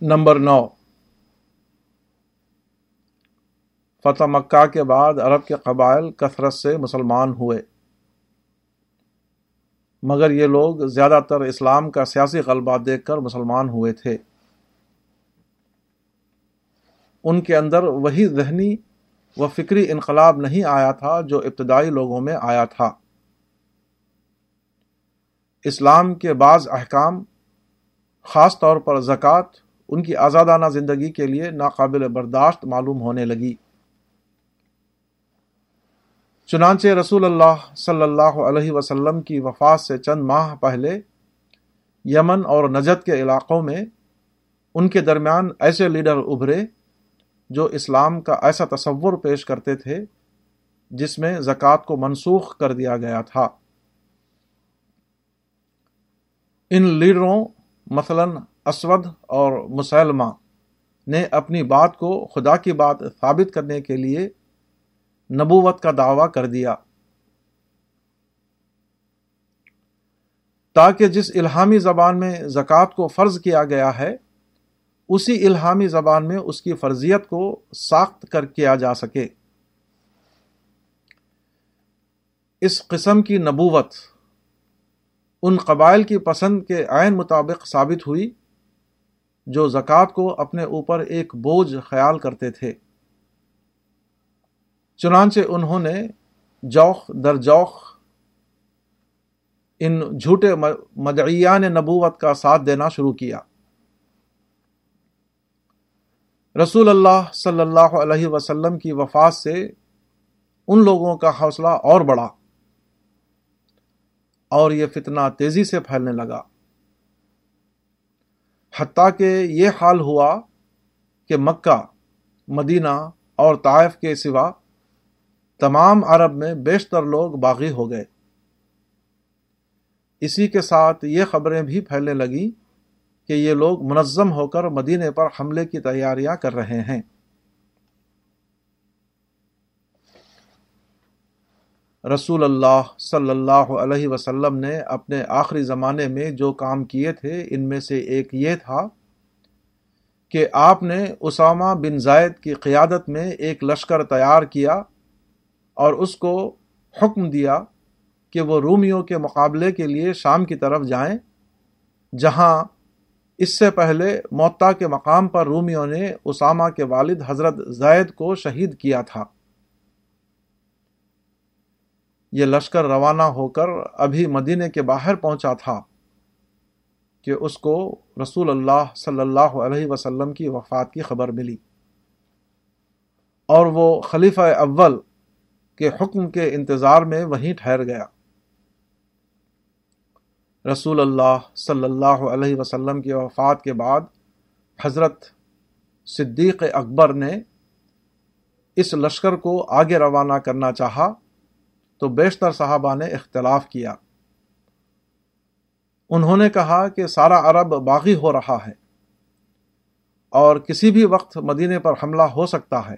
Number نو۔ فتح مکہ کے بعد عرب کے قبائل کثرت سے مسلمان ہوئے۔ مگر یہ لوگ زیادہ تر اسلام کا سیاسی غلبہ دیکھ کر مسلمان ہوئے تھے۔ ان کے اندر وہی ذہنی و فکری انقلاب نہیں آیا تھا جو ابتدائی لوگوں میں آیا تھا۔ اسلام کے بعض احکام، خاص طور پر زکوٰۃ ان کی آزادانہ زندگی کے لیے ناقابل برداشت معلوم ہونے لگی۔ چنانچہ رسول اللہ صلی اللہ علیہ وسلم کی وفات سے چند ماہ پہلے یمن اور نجد کے علاقوں میں ان کے درمیان ایسے لیڈر ابھرے جو اسلام کا ایسا تصور پیش کرتے تھے جس میں زکوٰۃ کو منسوخ کر دیا گیا تھا۔ ان لیڈروں، مثلاً اسود اور مسلمہ نے اپنی بات کو خدا کی بات ثابت کرنے کے لیے نبوت کا دعویٰ کر دیا۔ تاکہ جس الہامی زبان میں زکوٰۃ کو فرض کیا گیا ہے، اسی الہامی زبان میں اس کی فرضیت کو ساخت کر کیا جا سکے۔ اس قسم کی نبوت ان قبائل کی پسند کے عین مطابق ثابت ہوئی۔ جو زکوٰۃ کو اپنے اوپر ایک بوجھ خیال کرتے تھے۔ چنانچہ انہوں نے جوخ در جوخ ان جھوٹے مدعیان نبوت کا ساتھ دینا شروع کیا۔ رسول اللہ صلی اللہ علیہ وسلم کی وفات سے ان لوگوں کا حوصلہ اور بڑھا اور یہ فتنہ تیزی سے پھیلنے لگا۔ حتیٰ کہ یہ حال ہوا کہ مکہ، مدینہ اور طائف کے سوا تمام عرب میں بیشتر لوگ باغی ہو گئے۔ اسی کے ساتھ یہ خبریں بھی پھیلنے لگیں کہ یہ لوگ منظم ہو کر مدینے پر حملے کی تیاریاں کر رہے ہیں۔ رسول اللہ صلی اللہ علیہ وسلم نے اپنے آخری زمانے میں جو کام کیے تھے، ان میں سے ایک یہ تھا کہ آپ نے اسامہ بن زائد کی قیادت میں ایک لشکر تیار کیا اور اس کو حکم دیا کہ وہ رومیوں کے مقابلے کے لیے شام کی طرف جائیں، جہاں اس سے پہلے موتا کے مقام پر رومیوں نے اسامہ کے والد حضرت زید کو شہید کیا تھا۔ یہ لشکر روانہ ہو کر ابھی مدینے کے باہر پہنچا تھا کہ اس کو رسول اللہ صلی اللہ علیہ وسلم کی وفات کی خبر ملی۔ اور وہ خلیفہ اول کے حکم کے انتظار میں وہیں ٹھہر گیا۔ رسول اللہ صلی اللہ علیہ وسلم کی وفات کے بعد حضرت صدیق اکبر نے اس لشکر کو آگے روانہ کرنا چاہا۔ تو بیشتر صحابہ نے اختلاف کیا۔ انہوں نے کہا کہ سارا عرب باغی ہو رہا ہے اور کسی بھی وقت مدینے پر حملہ ہو سکتا ہے۔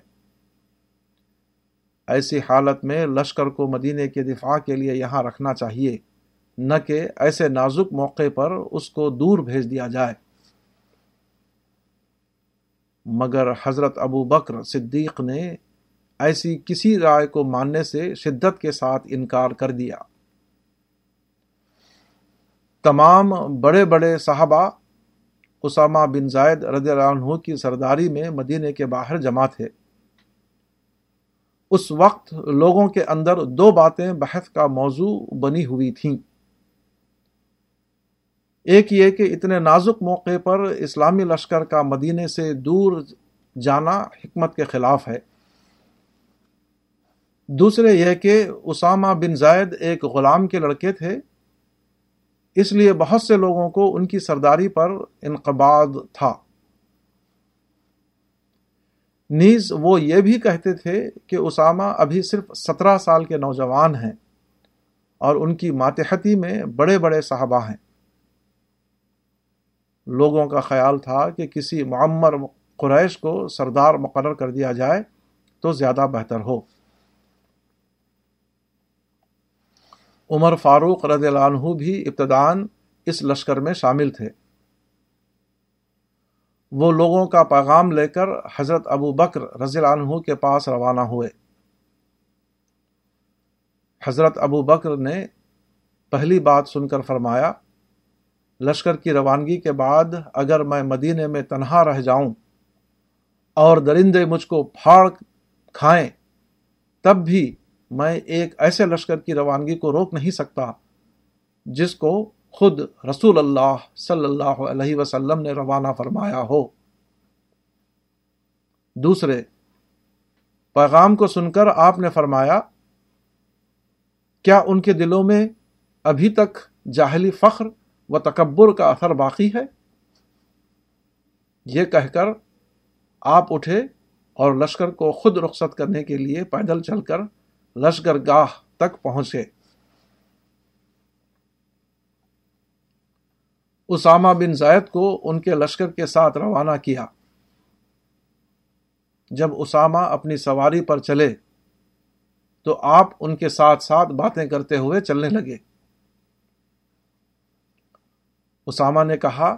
ایسی حالت میں لشکر کو مدینے کے دفاع کے لیے یہاں رکھنا چاہیے، نہ کہ ایسے نازک موقع پر اس کو دور بھیج دیا جائے۔ مگر حضرت ابو بکر صدیق نے ایسی کسی رائے کو ماننے سے شدت کے ساتھ انکار کر دیا۔ تمام بڑے بڑے صحابہ اسامہ بن زائد رضی اللہ عنہ کی سرداری میں مدینے کے باہر جمع تھے۔ اس وقت لوگوں کے اندر دو باتیں بحث کا موضوع بنی ہوئی تھیں۔ ایک یہ کہ اتنے نازک موقع پر اسلامی لشکر کا مدینے سے دور جانا حکمت کے خلاف ہے۔ دوسرے یہ کہ اسامہ بن زائد ایک غلام کے لڑکے تھے، اس لیے بہت سے لوگوں کو ان کی سرداری پر انقباد تھا۔ نیز وہ یہ بھی کہتے تھے کہ اسامہ ابھی صرف سترہ سال کے نوجوان ہیں اور ان کی ماتحتی میں بڑے بڑے صحابہ ہیں۔ لوگوں کا خیال تھا کہ کسی معمر قریش کو سردار مقرر کر دیا جائے تو زیادہ بہتر ہو۔ عمر فاروق رضی اللہ عنہ بھی ابتدان اس لشکر میں شامل تھے۔ وہ لوگوں کا پیغام لے کر حضرت ابو بکر رضی اللہ عنہ کے پاس روانہ ہوئے۔ حضرت ابو بکر نے پہلی بات سن کر فرمایا، لشکر کی روانگی کے بعد اگر میں مدینے میں تنہا رہ جاؤں اور درندے مجھ کو پھاڑ کھائیں، تب بھی میں ایک ایسے لشکر کی روانگی کو روک نہیں سکتا جس کو خود رسول اللہ صلی اللہ علیہ وسلم نے روانہ فرمایا ہو۔ دوسرے، پیغام کو سن کر آپ نے فرمایا، کیا ان کے دلوں میں ابھی تک جاہلی فخر و تکبر کا اثر باقی ہے؟ یہ کہہ کر آپ اٹھے اور لشکر کو خود رخصت کرنے کے لیے پیدل چل کر لشکر گاہ تک پہنچے۔ اسامہ بن زید کو ان کے لشکر کے ساتھ روانہ کیا۔ جب اسامہ اپنی سواری پر چلے، تو آپ ان کے ساتھ ساتھ باتیں کرتے ہوئے چلنے لگے۔ اسامہ نے کہا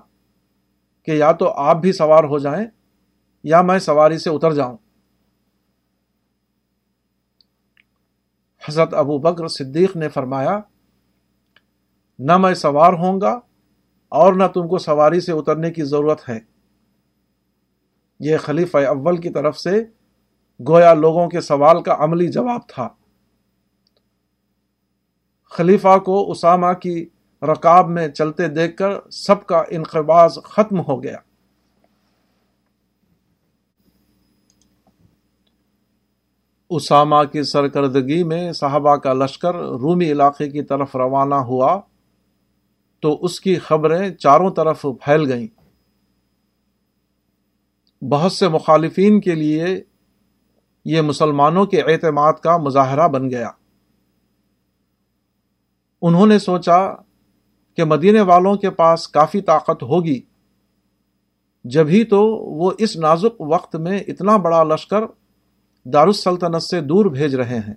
کہ یا تو آپ بھی سوار ہو جائیں یا میں سواری سے اتر جاؤں۔ حضرت ابو بکر صدیق نے فرمایا، نہ میں سوار ہوں گا اور نہ تم کو سواری سے اترنے کی ضرورت ہے۔ یہ خلیفہ اول کی طرف سے گویا لوگوں کے سوال کا عملی جواب تھا۔ خلیفہ کو اسامہ کی رکاب میں چلتے دیکھ کر سب کا انقباز ختم ہو گیا۔ اسامہ کی سرکردگی میں صحابہ کا لشکر رومی علاقے کی طرف روانہ ہوا تو اس کی خبریں چاروں طرف پھیل گئیں۔ بہت سے مخالفین کے لیے یہ مسلمانوں کے اعتماد کا مظاہرہ بن گیا۔ انہوں نے سوچا کہ مدینے والوں کے پاس کافی طاقت ہوگی جبھی تو وہ اس نازک وقت میں اتنا بڑا لشکر دارالسلطنت سے دور بھیج رہے ہیں۔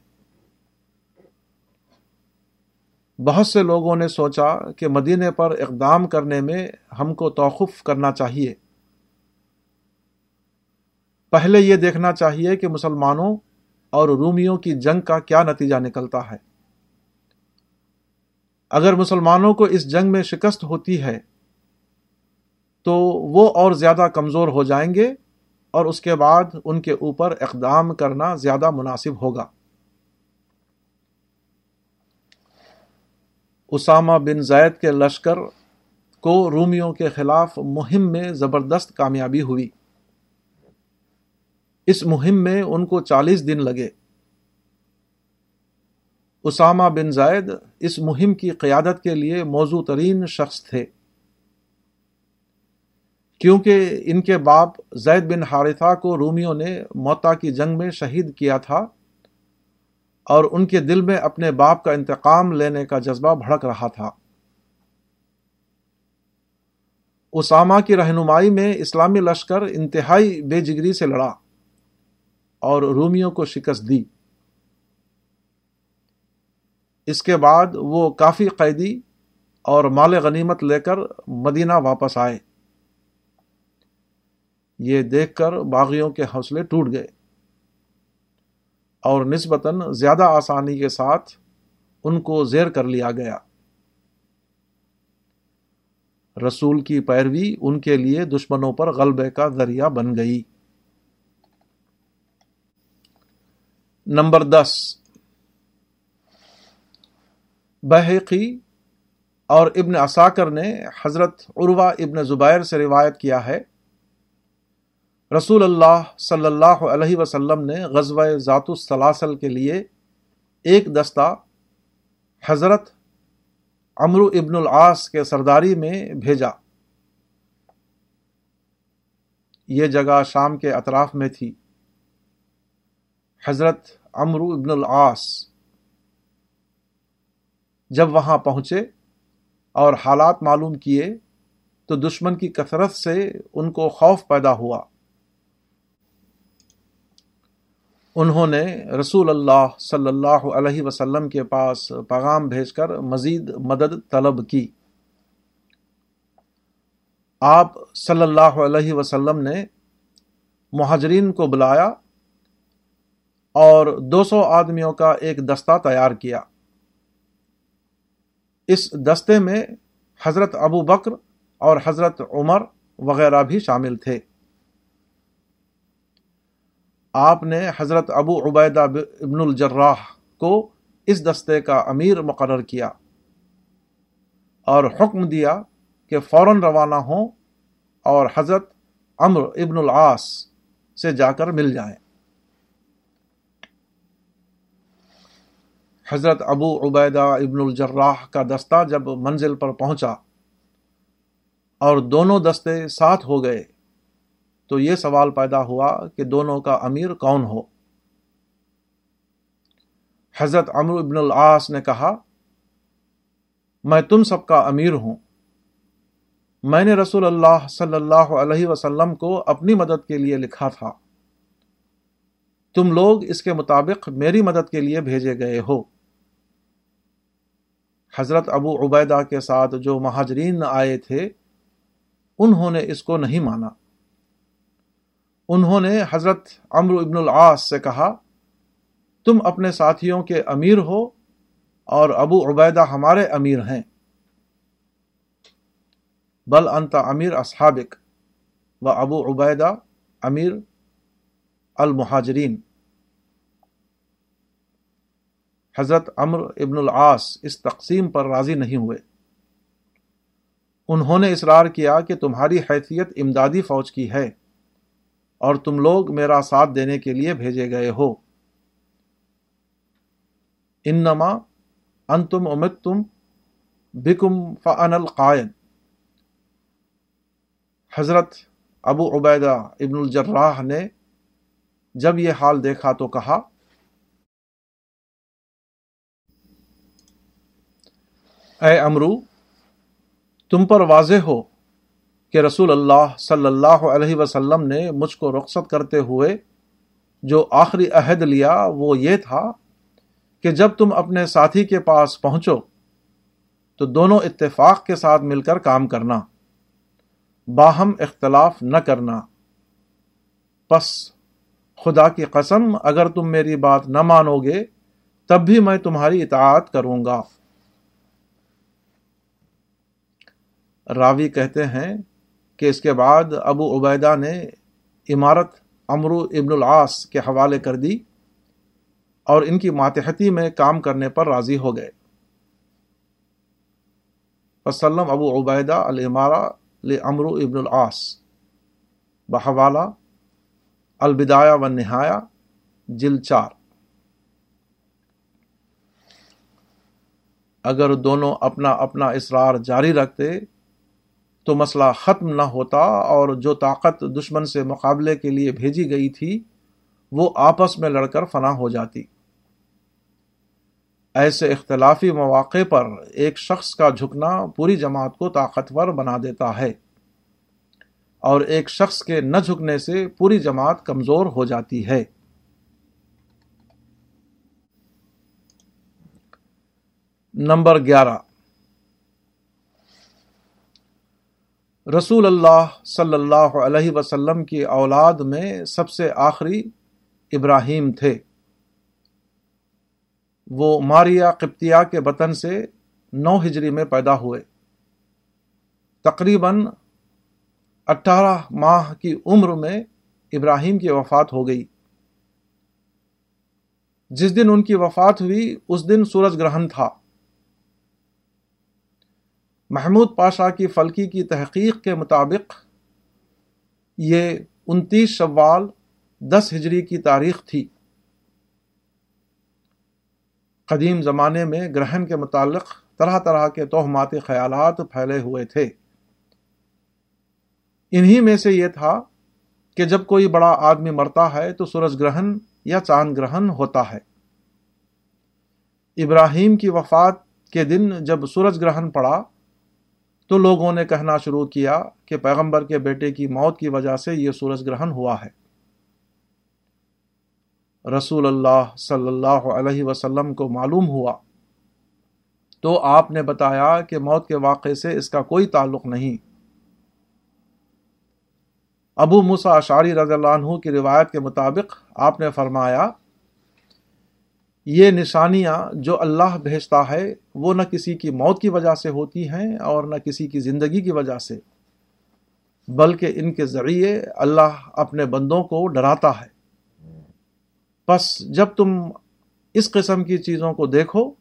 بہت سے لوگوں نے سوچا کہ مدینے پر اقدام کرنے میں ہم کو توقف کرنا چاہیے۔ پہلے یہ دیکھنا چاہیے کہ مسلمانوں اور رومیوں کی جنگ کا کیا نتیجہ نکلتا ہے۔ اگر مسلمانوں کو اس جنگ میں شکست ہوتی ہے تو وہ اور زیادہ کمزور ہو جائیں گے۔ اور اس کے بعد ان کے اوپر اقدام کرنا زیادہ مناسب ہوگا۔ اسامہ بن زید کے لشکر کو رومیوں کے خلاف مہم میں زبردست کامیابی ہوئی۔ اس مہم میں ان کو چالیس دن لگے۔ اسامہ بن زید اس مہم کی قیادت کے لیے موضوع ترین شخص تھے۔ کیونکہ ان کے باپ زید بن حارثہ کو رومیوں نے موتا کی جنگ میں شہید کیا تھا اور ان کے دل میں اپنے باپ کا انتقام لینے کا جذبہ بھڑک رہا تھا۔ اسامہ کی رہنمائی میں اسلامی لشکر انتہائی بے جگری سے لڑا اور رومیوں کو شکست دی۔ اس کے بعد وہ کافی قیدی اور مال غنیمت لے کر مدینہ واپس آئے۔ یہ دیکھ کر باغیوں کے حوصلے ٹوٹ گئے اور نسبتاً زیادہ آسانی کے ساتھ ان کو زیر کر لیا گیا۔ رسول کی پیروی ان کے لیے دشمنوں پر غلبے کا ذریعہ بن گئی۔ نمبر دس۔ بحقی اور ابن اساکر نے حضرت عروا ابن زبیر سے روایت کیا ہے۔ رسول اللہ صلی اللہ علیہ وسلم نے غزوہ ذات السلاسل کے لیے ایک دستہ حضرت امرو ابن العاص کے سرداری میں بھیجا۔ یہ جگہ شام کے اطراف میں تھی۔ حضرت امرو ابن العاص جب وہاں پہنچے اور حالات معلوم کیے تو دشمن کی کثرت سے ان کو خوف پیدا ہوا۔ انہوں نے رسول اللہ صلی اللہ علیہ وسلم کے پاس پیغام بھیج کر مزید مدد طلب کی۔ آپ صلی اللہ علیہ وسلم نے مہاجرین کو بلایا اور دو سو آدمیوں کا ایک دستہ تیار کیا۔ اس دستے میں حضرت ابو بکر اور حضرت عمر وغیرہ بھی شامل تھے۔ آپ نے حضرت ابو عبیدہ ابن الجراح کو اس دستے کا امیر مقرر کیا اور حکم دیا کہ فوراً روانہ ہوں اور حضرت امر ابن العاص سے جا کر مل جائیں۔ حضرت ابو عبیدہ ابن الجراح کا دستہ جب منزل پر پہنچا اور دونوں دستے ساتھ ہو گئے تو یہ سوال پیدا ہوا کہ دونوں کا امیر کون ہو؟ حضرت امر ابن العاص نے کہا، میں تم سب کا امیر ہوں۔ میں نے رسول اللہ صلی اللہ علیہ وسلم کو اپنی مدد کے لیے لکھا تھا۔ تم لوگ اس کے مطابق میری مدد کے لیے بھیجے گئے ہو۔ حضرت ابو عبیدہ کے ساتھ جو مہاجرین آئے تھے، انہوں نے اس کو نہیں مانا۔ انہوں نے حضرت امر ابن العاص سے کہا، تم اپنے ساتھیوں کے امیر ہو اور ابو عبیدہ ہمارے امیر ہیں۔ بل انت امیر اصحابک و ابو عبیدہ امیر المہاجرین۔ حضرت امر ابن العاص اس تقسیم پر راضی نہیں ہوئے۔ انہوں نے اصرار کیا کہ تمہاری حیثیت امدادی فوج کی ہے۔ اور تم لوگ میرا ساتھ دینے کے لیے بھیجے گئے ہو۔ انما انتم امت تم بکم فن القائد۔ حضرت ابو عبیدہ ابن الجراح نے جب یہ حال دیکھا تو کہا، اے امرو، تم پر واضح ہو کہ رسول اللہ صلی اللہ علیہ وسلم نے مجھ کو رخصت کرتے ہوئے جو آخری عہد لیا وہ یہ تھا کہ جب تم اپنے ساتھی کے پاس پہنچو تو دونوں اتفاق کے ساتھ مل کر کام کرنا، باہم اختلاف نہ کرنا۔ پس خدا کی قسم، اگر تم میری بات نہ مانو گے، تب بھی میں تمہاری اطاعت کروں گا۔ راوی کہتے ہیں کہ اس کے بعد ابو عبیدہ نے عمارت امرو ابن العاص کے حوالے کر دی اور ان کی ماتحتی میں کام کرنے پر راضی ہو گئے۔ وسلم ابو عبیدہ المارہ لمرو ابن العاص۔ بحوالہ، البدایہ و نہایا جل چار۔ اگر دونوں اپنا اپنا اصرار جاری رکھتے تو مسئلہ ختم نہ ہوتا اور جو طاقت دشمن سے مقابلے کے لیے بھیجی گئی تھی، وہ آپس میں لڑ کر فنا ہو جاتی۔ ایسے اختلافی مواقع پر ایک شخص کا جھکنا پوری جماعت کو طاقتور بنا دیتا ہے اور ایک شخص کے نہ جھکنے سے پوری جماعت کمزور ہو جاتی ہے۔ نمبر گیارہ۔ رسول اللہ صلی اللہ علیہ وسلم کی اولاد میں سب سے آخری ابراہیم تھے۔ وہ ماریا قبطیہ کے بطن سے نو ہجری میں پیدا ہوئے۔ تقریباً اٹھارہ ماہ کی عمر میں ابراہیم کی وفات ہو گئی۔ جس دن ان کی وفات ہوئی، اس دن سورج گرہن تھا۔ محمود پاشا کی فلکی کی تحقیق کے مطابق یہ انتیس شوال دس ہجری کی تاریخ تھی۔ قدیم زمانے میں گرہن کے متعلق طرح طرح کے توہماتی خیالات پھیلے ہوئے تھے۔ انہی میں سے یہ تھا کہ جب کوئی بڑا آدمی مرتا ہے تو سورج گرہن یا چاند گرہن ہوتا ہے۔ ابراہیم کی وفات کے دن جب سورج گرہن پڑا تو لوگوں نے کہنا شروع کیا کہ پیغمبر کے بیٹے کی موت کی وجہ سے یہ سورج گرہن ہوا ہے۔ رسول اللہ صلی اللہ علیہ وسلم کو معلوم ہوا۔ تو آپ نے بتایا کہ موت کے واقعے سے اس کا کوئی تعلق نہیں۔ ابو موسا اشاری رضی اللہ عنہ کی روایت کے مطابق آپ نے فرمایا یہ نشانیاں جو اللہ بھیجتا ہے وہ نہ کسی کی موت کی وجہ سے ہوتی ہیں اور نہ کسی کی زندگی کی وجہ سے، بلکہ ان کے ذریعے اللہ اپنے بندوں کو ڈراتا ہے۔ بس جب تم اس قسم کی چیزوں کو دیکھو،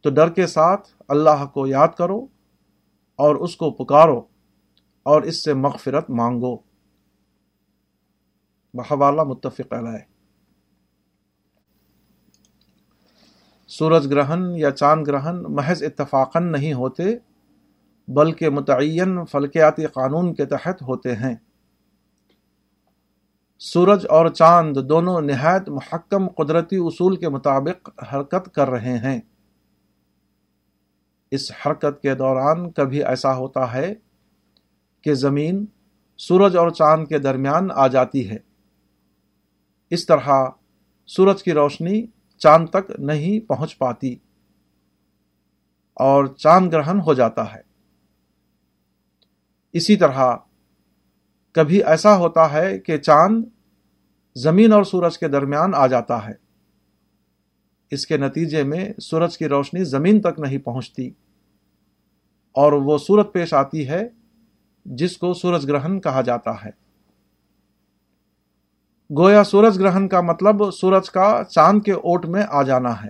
تو ڈر کے ساتھ اللہ کو یاد کرو اور اس کو پکارو اور اس سے مغفرت مانگو۔ بحوالہ متفق علیہ۔ سورج گرہن یا چاند گرہن محض اتفاقن نہیں ہوتے، بلکہ متعین فلکیاتی قانون کے تحت ہوتے ہیں۔ سورج اور چاند دونوں نہایت محکم قدرتی اصول کے مطابق حرکت کر رہے ہیں۔ اس حرکت کے دوران کبھی ایسا ہوتا ہے کہ زمین سورج اور چاند کے درمیان آ جاتی ہے۔ اس طرح سورج کی روشنی چاند تک نہیں پہنچ پاتی اور چاند گرہن ہو جاتا ہے۔ اسی طرح کبھی ایسا ہوتا ہے کہ چاند زمین اور سورج کے درمیان آ جاتا ہے۔ اس کے نتیجے میں سورج کی روشنی زمین تک نہیں پہنچتی اور وہ صورت پیش آتی ہے جس کو سورج گرہن کہا جاتا ہے۔ گویا سورج گرہن کا مطلب سورج کا چاند کے اوٹ میں آ جانا ہے۔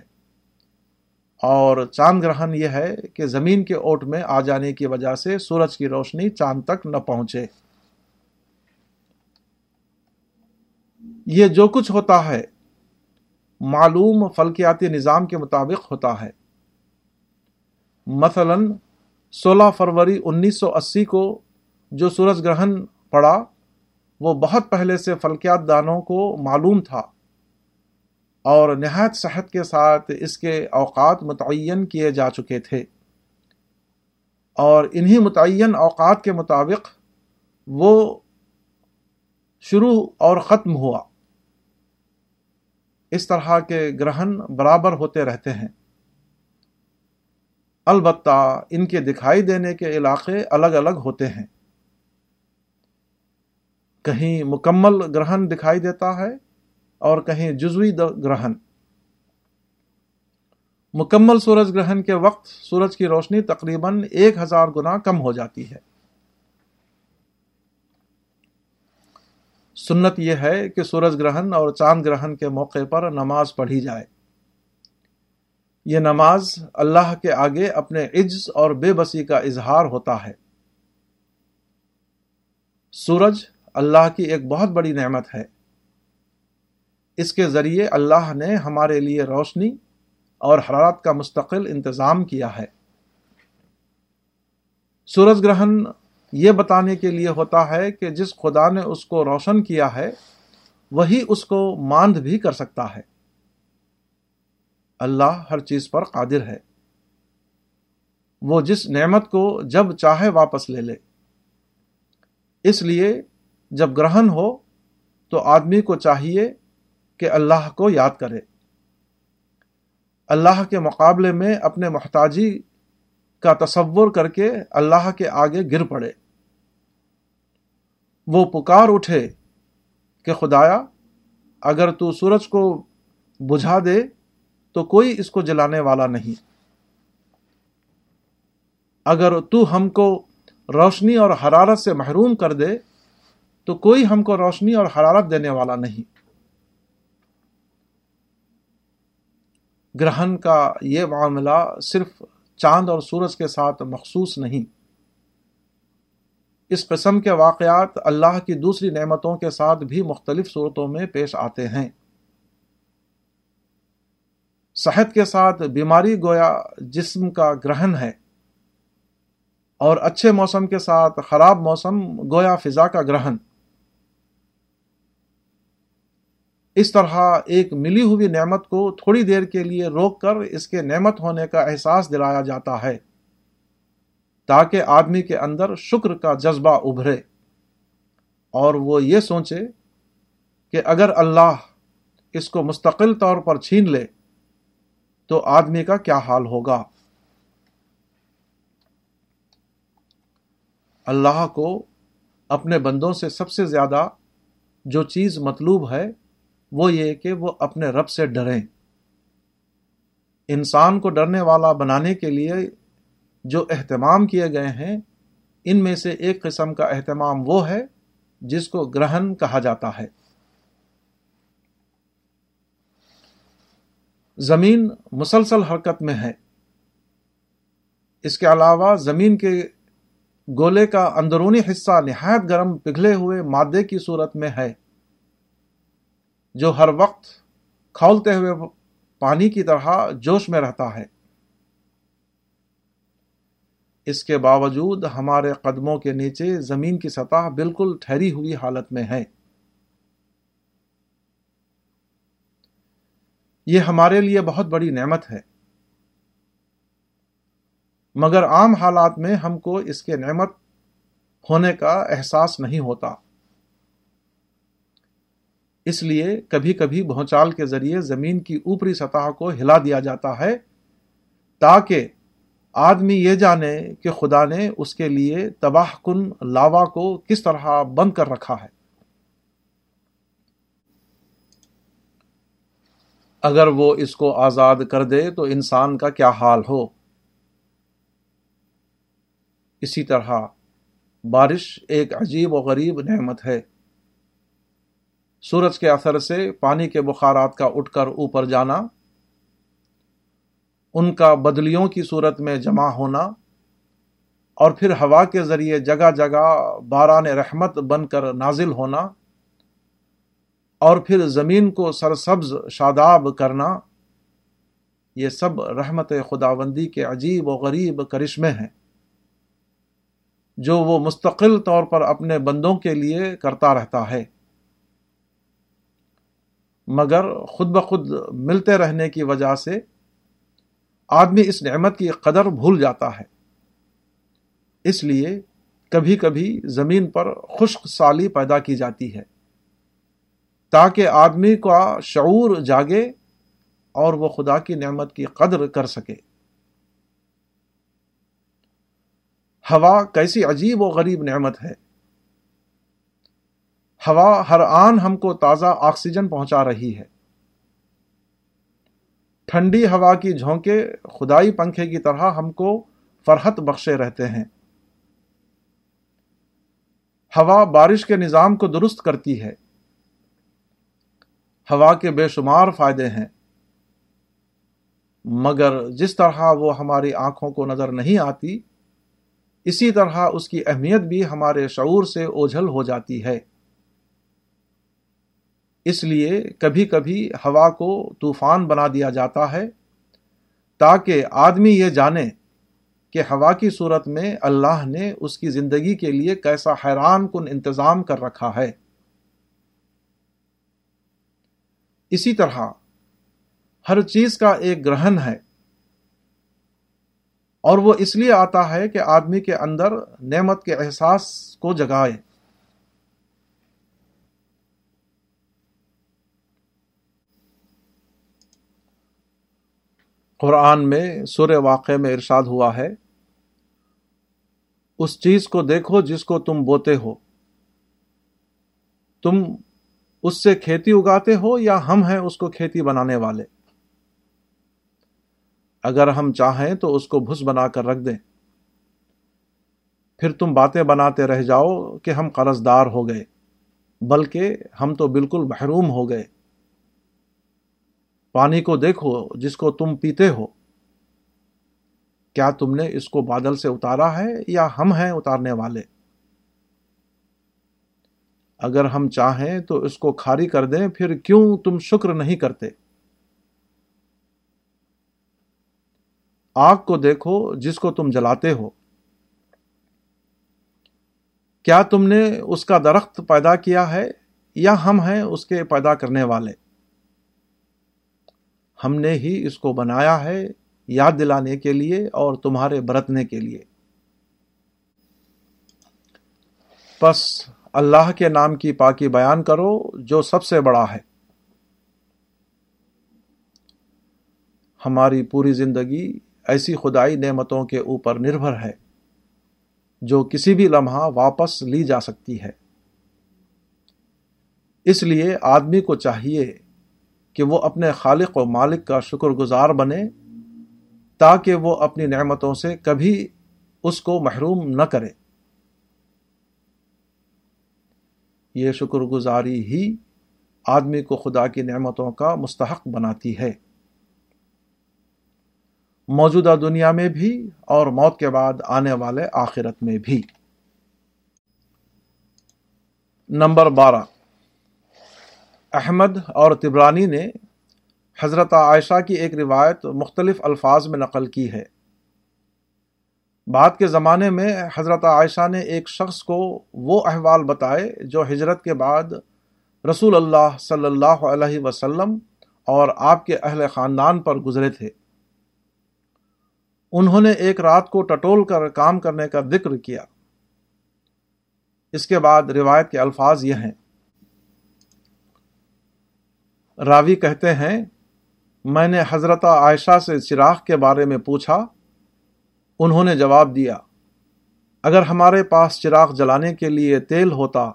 اور چاند گرہن یہ ہے کہ زمین کے اوٹ میں آ جانے کی وجہ سے سورج کی روشنی چاند تک نہ پہنچے۔ یہ جو کچھ ہوتا ہے، معلوم فلکیاتی نظام کے مطابق ہوتا ہے۔ مثلا، سولہ فروری انیس سو اسی کو جو سورج گرہن پڑا وہ بہت پہلے سے فلکیات دانوں کو معلوم تھا اور نہایت صحت کے ساتھ اس کے اوقات متعین کیے جا چکے تھے۔ اور انہی متعین اوقات کے مطابق وہ شروع اور ختم ہوا۔ اس طرح کے گرہن برابر ہوتے رہتے ہیں۔ البتہ ان کے دکھائی دینے کے علاقے الگ الگ ہوتے ہیں۔ کہیں مکمل گرہن دکھائی دیتا ہے اور کہیں جزوی گرہن۔ مکمل سورج گرہن کے وقت سورج کی روشنی تقریباً ایک ہزار گنا کم ہو جاتی ہے۔ سنت یہ ہے کہ سورج گرہن اور چاند گرہن کے موقع پر نماز پڑھی جائے۔ یہ نماز اللہ کے آگے اپنے عجز اور بے بسی کا اظہار ہوتا ہے۔ سورج اللہ کی ایک بہت بڑی نعمت ہے۔ اس کے ذریعے اللہ نے ہمارے لیے روشنی اور حرارت کا مستقل انتظام کیا ہے۔ سورج گرہن یہ بتانے کے لیے ہوتا ہے کہ جس خدا نے اس کو روشن کیا ہے، وہی اس کو ماند بھی کر سکتا ہے۔ اللہ ہر چیز پر قادر ہے۔ وہ جس نعمت کو جب چاہے واپس لے لے۔ اس لیے جب گرہن ہو تو آدمی کو چاہیے کہ اللہ کو یاد کرے۔ اللہ کے مقابلے میں اپنے محتاجی کا تصور کر کے اللہ کے آگے گر پڑے۔ وہ پکار اٹھے کہ خدایا، اگر تو سورج کو بجھا دے تو کوئی اس کو جلانے والا نہیں۔ اگر تو ہم کو روشنی اور حرارت سے محروم کر دے تو کوئی ہم کو روشنی اور حرارت دینے والا نہیں۔ گرہن کا یہ معاملہ صرف چاند اور سورج کے ساتھ مخصوص نہیں۔ اس قسم کے واقعات اللہ کی دوسری نعمتوں کے ساتھ بھی مختلف صورتوں میں پیش آتے ہیں۔ صحت کے ساتھ بیماری گویا جسم کا گرہن ہے۔ اور اچھے موسم کے ساتھ خراب موسم گویا فضا کا گرہن۔ اس طرح ایک ملی ہوئی نعمت کو تھوڑی دیر کے لیے روک کر اس کے نعمت ہونے کا احساس دلایا جاتا ہے، تاکہ آدمی کے اندر شکر کا جذبہ ابھرے۔ اور وہ یہ سوچے کہ اگر اللہ اس کو مستقل طور پر چھین لے، تو آدمی کا کیا حال ہوگا؟ اللہ کو اپنے بندوں سے سب سے زیادہ جو چیز مطلوب ہے وہ یہ کہ وہ اپنے رب سے ڈریں۔ انسان کو ڈرنے والا بنانے کے لیے جو اہتمام کیے گئے ہیں، ان میں سے ایک قسم کا اہتمام وہ ہے جس کو گرہن کہا جاتا ہے۔ زمین مسلسل حرکت میں ہے۔ اس کے علاوہ زمین کے گولے کا اندرونی حصہ نہایت گرم، پگھلے ہوئے مادے کی صورت میں ہے۔ جو ہر وقت کھولتے ہوئے پانی کی طرح جوش میں رہتا ہے۔ اس کے باوجود ہمارے قدموں کے نیچے زمین کی سطح بالکل ٹھہری ہوئی حالت میں ہے۔ یہ ہمارے لیے بہت بڑی نعمت ہے۔ مگر عام حالات میں ہم کو اس کے نعمت ہونے کا احساس نہیں ہوتا۔ اس لیے کبھی کبھی بھونچال کے ذریعے زمین کی اوپری سطح کو ہلا دیا جاتا ہے تاکہ آدمی یہ جانے کہ خدا نے اس کے لیے تباہ کن لاوا کو کس طرح بند کر رکھا ہے۔ اگر وہ اس کو آزاد کر دے تو انسان کا کیا حال ہو؟ اسی طرح بارش ایک عجیب و غریب نعمت ہے۔ سورج کے اثر سے پانی کے بخارات کا اٹھ کر اوپر جانا، ان کا بدلیوں کی صورت میں جمع ہونا، اور پھر ہوا کے ذریعے جگہ جگہ باران رحمت بن کر نازل ہونا، اور پھر زمین کو سرسبز شاداب کرنا، یہ سب رحمت خداوندی کے عجیب و غریب کرشمے ہیں، جو وہ مستقل طور پر اپنے بندوں کے لیے کرتا رہتا ہے۔ مگر خود بخود ملتے رہنے کی وجہ سے آدمی اس نعمت کی قدر بھول جاتا ہے۔ اس لیے کبھی کبھی زمین پر خشک سالی پیدا کی جاتی ہے تاکہ آدمی کا شعور جاگے اور وہ خدا کی نعمت کی قدر کر سکے۔ ہوا کیسی عجیب و غریب نعمت ہے۔ ہوا ہر آن ہم کو تازہ آکسیجن پہنچا رہی ہے۔ ٹھنڈی ہوا کی جھونکے خدائی پنکھے کی طرح ہم کو فرحت بخشے رہتے ہیں۔ ہوا بارش کے نظام کو درست کرتی ہے۔ ہوا کے بے شمار فائدے ہیں۔ مگر جس طرح وہ ہماری آنکھوں کو نظر نہیں آتی، اسی طرح اس کی اہمیت بھی ہمارے شعور سے اوجھل ہو جاتی ہے۔ اس لیے کبھی کبھی ہوا کو طوفان بنا دیا جاتا ہے تاکہ آدمی یہ جانے کہ ہوا کی صورت میں اللہ نے اس کی زندگی کے لیے کیسا حیران کن انتظام کر رکھا ہے۔ اسی طرح ہر چیز کا ایک گرہن ہے اور وہ اس لیے آتا ہے کہ آدمی کے اندر نعمت کے احساس کو جگائے۔ قرآن میں سور واقع میں ارشاد ہوا ہے، اس چیز کو دیکھو جس کو تم بوتے ہو۔ تم اس سے کھیتی اگاتے ہو یا ہم ہیں اس کو کھیتی بنانے والے۔ اگر ہم چاہیں تو اس کو بھس بنا کر رکھ دیں۔ پھر تم باتیں بناتے رہ جاؤ کہ ہم قرض دار ہو گئے، بلکہ ہم تو بالکل محروم ہو گئے۔ پانی کو دیکھو، جس کو تم پیتے ہو۔ کیا تم نے اس کو بادل سے اتارا ہے یا ہم ہیں اتارنے والے؟ اگر ہم چاہیں تو اس کو کھاری کر دیں، پھر کیوں تم شکر نہیں کرتے؟ آگ کو دیکھو، جس کو تم جلاتے ہو۔ کیا تم نے اس کا درخت پیدا کیا ہے یا ہم ہیں اس کے پیدا کرنے والے؟ ہم نے ہی اس کو بنایا ہے یاد دلانے کے لیے اور تمہارے برتنے کے لیے۔ پس اللہ کے نام کی پاکی بیان کرو جو سب سے بڑا ہے۔ ہماری پوری زندگی ایسی خدائی نعمتوں کے اوپر نربھر ہے جو کسی بھی لمحہ واپس لی جا سکتی ہے۔ اس لیے آدمی کو چاہیے کہ وہ اپنے خالق و مالک کا شکر گزار بنے تاکہ وہ اپنی نعمتوں سے کبھی اس کو محروم نہ کرے۔ یہ شکر گزاری ہی آدمی کو خدا کی نعمتوں کا مستحق بناتی ہے۔ موجودہ دنیا میں بھی اور موت کے بعد آنے والے آخرت میں بھی۔ نمبر بارہ۔ احمد اور تبرانی نے حضرت عائشہ کی ایک روایت مختلف الفاظ میں نقل کی ہے۔ بعد کے زمانے میں حضرت عائشہ نے ایک شخص کو وہ احوال بتائے جو ہجرت کے بعد رسول اللہ صلی اللہ علیہ وسلم اور آپ کے اہل خاندان پر گزرے تھے۔ انہوں نے ایک رات کو ٹٹول کر کام کرنے کا ذکر کیا۔ اس کے بعد روایت کے الفاظ یہ ہیں۔ راوی کہتے ہیں، میں نے حضرت عائشہ سے چراغ کے بارے میں پوچھا، انہوں نے جواب دیا، اگر ہمارے پاس چراغ جلانے کے لیے تیل ہوتا،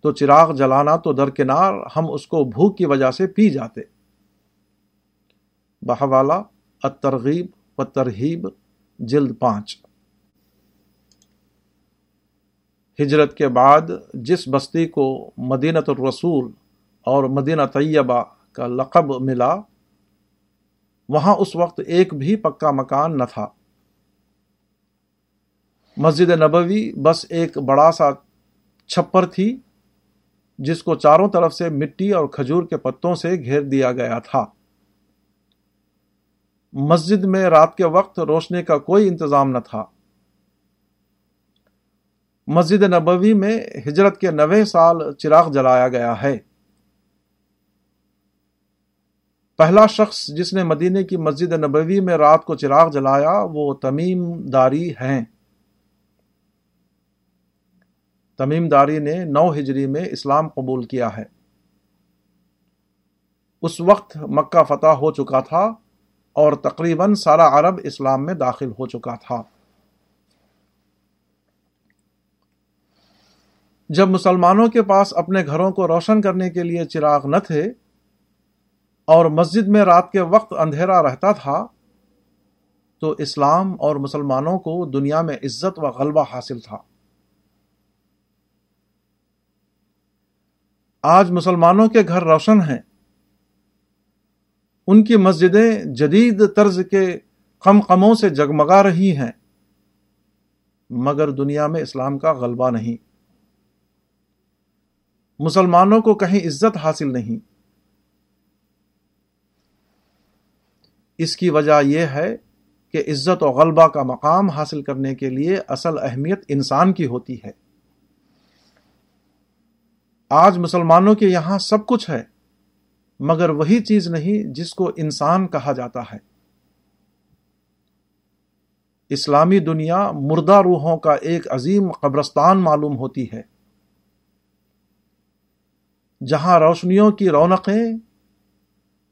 تو چراغ جلانا تو درکنار ہم اس کو بھوک کی وجہ سے پی جاتے۔ بہوالا الترغیب و ترہیب، جلد پانچ۔ ہجرت کے بعد جس بستی کو مدینت الرسول اور مدینہ طیبہ کا لقب ملا۔ وہاں اس وقت ایک بھی پکا مکان نہ تھا۔ مسجد نبوی بس ایک بڑا سا چھپر تھی، جس کو چاروں طرف سے مٹی اور کھجور کے پتوں سے گھیر دیا گیا تھا۔ مسجد میں رات کے وقت روشنی کا کوئی انتظام نہ تھا۔ مسجد نبوی میں ہجرت کے نوے سال چراغ جلایا گیا ہے۔ پہلا شخص جس نے مدینے کی مسجد نبوی میں رات کو چراغ جلایا، وہ تمیم داری ہیں۔ تمیم داری نے نو ہجری میں اسلام قبول کیا ہے۔ اس وقت مکہ فتح ہو چکا تھا اور تقریباً سارا عرب اسلام میں داخل ہو چکا تھا۔ جب مسلمانوں کے پاس اپنے گھروں کو روشن کرنے کے لیے چراغ نہ تھے اور مسجد میں رات کے وقت اندھیرا رہتا تھا، تو اسلام اور مسلمانوں کو دنیا میں عزت و غلبہ حاصل تھا۔ آج مسلمانوں کے گھر روشن ہیں۔ ان کی مسجدیں جدید طرز کے کم کموں سے جگمگا رہی ہیں، مگر دنیا میں اسلام کا غلبہ نہیں۔ مسلمانوں کو کہیں عزت حاصل نہیں۔ اس کی وجہ یہ ہے کہ عزت و غلبہ کا مقام حاصل کرنے کے لیے اصل اہمیت انسان کی ہوتی ہے۔ آج مسلمانوں کے یہاں سب کچھ ہے، مگر وہی چیز نہیں جس کو انسان کہا جاتا ہے۔ اسلامی دنیا مردہ روحوں کا ایک عظیم قبرستان معلوم ہوتی ہے، جہاں روشنیوں کی رونقیں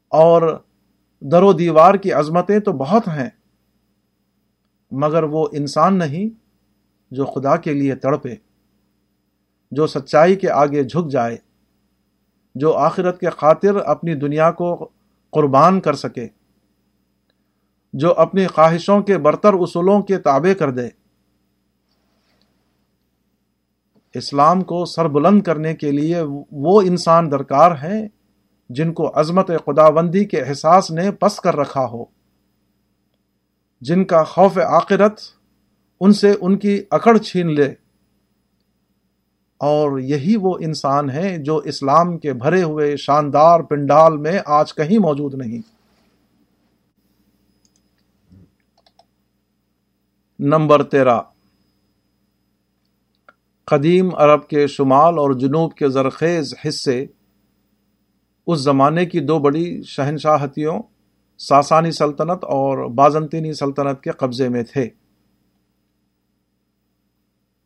اور در و دیوار کی عظمتیں تو بہت ہیں، مگر وہ انسان نہیں جو خدا کے لیے تڑپے، جو سچائی کے آگے جھک جائے، جو آخرت کے خاطر اپنی دنیا کو قربان کر سکے، جو اپنی خواہشوں کے برتر اصولوں کے تابع کر دے۔ اسلام کو سر بلند کرنے کے لیے وہ انسان درکار ہیں جن کو عظمت خداوندی کے احساس نے پس کر رکھا ہو۔ جن کا خوف آخرت، ان سے ان کی اکڑ چھین لے۔ اور یہی وہ انسان ہیں جو اسلام کے بھرے ہوئے شاندار پنڈال میں آج کہیں موجود نہیں۔ نمبر تیرہ۔ قدیم عرب کے شمال اور جنوب کے زرخیز حصے اس زمانے کی دو بڑی شہنشاہتیوں، ساسانی سلطنت اور بازنطینی سلطنت کے قبضے میں تھے۔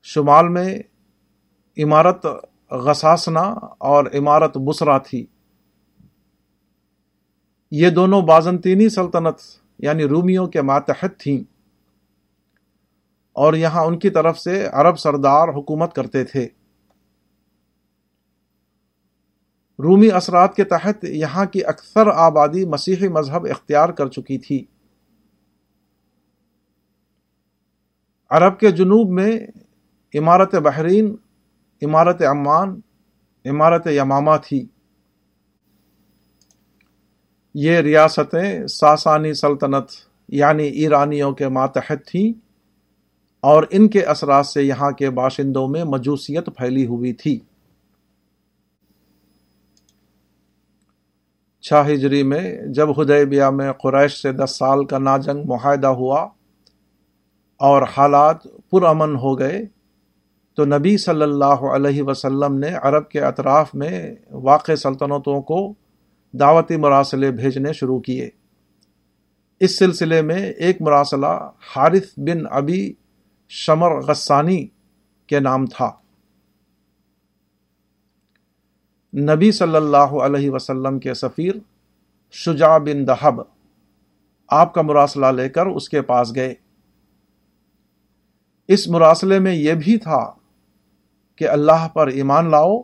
شمال میں عمارت غساسنا اور عمارت بسرا تھی۔ یہ دونوں بازنطینی سلطنت یعنی رومیوں کے ماتحت تھیں۔ اور یہاں ان کی طرف سے عرب سردار حکومت کرتے تھے۔ رومی اثرات کے تحت یہاں کی اکثر آبادی مسیحی مذہب اختیار کر چکی تھی۔ عرب کے جنوب میں عمارت بحرین، عمارت عمان، عمارت یمامہ تھی۔ یہ ریاستیں ساسانی سلطنت یعنی ایرانیوں کے ماتحت تھیں اور ان کے اثرات سے یہاں کے باشندوں میں مجوسیت پھیلی ہوئی تھی۔ چھ ہجری میں جب حدیبیہ میں قریش سے دس سال کا ناجنگ معاہدہ ہوا اور حالات پرامن ہو گئے، تو نبی صلی اللہ علیہ وسلم نے عرب کے اطراف میں واقع سلطنتوں کو دعوتی مراسلے بھیجنے شروع کیے۔ اس سلسلے میں ایک مراسلہ حارث بن ابی شمر غسانی کے نام تھا۔ نبی صلی اللہ علیہ وسلم کے سفیر شجاع بن دہب آپ کا مراسلہ لے کر اس کے پاس گئے۔ اس مراسلے میں یہ بھی تھا کہ اللہ پر ایمان لاؤ،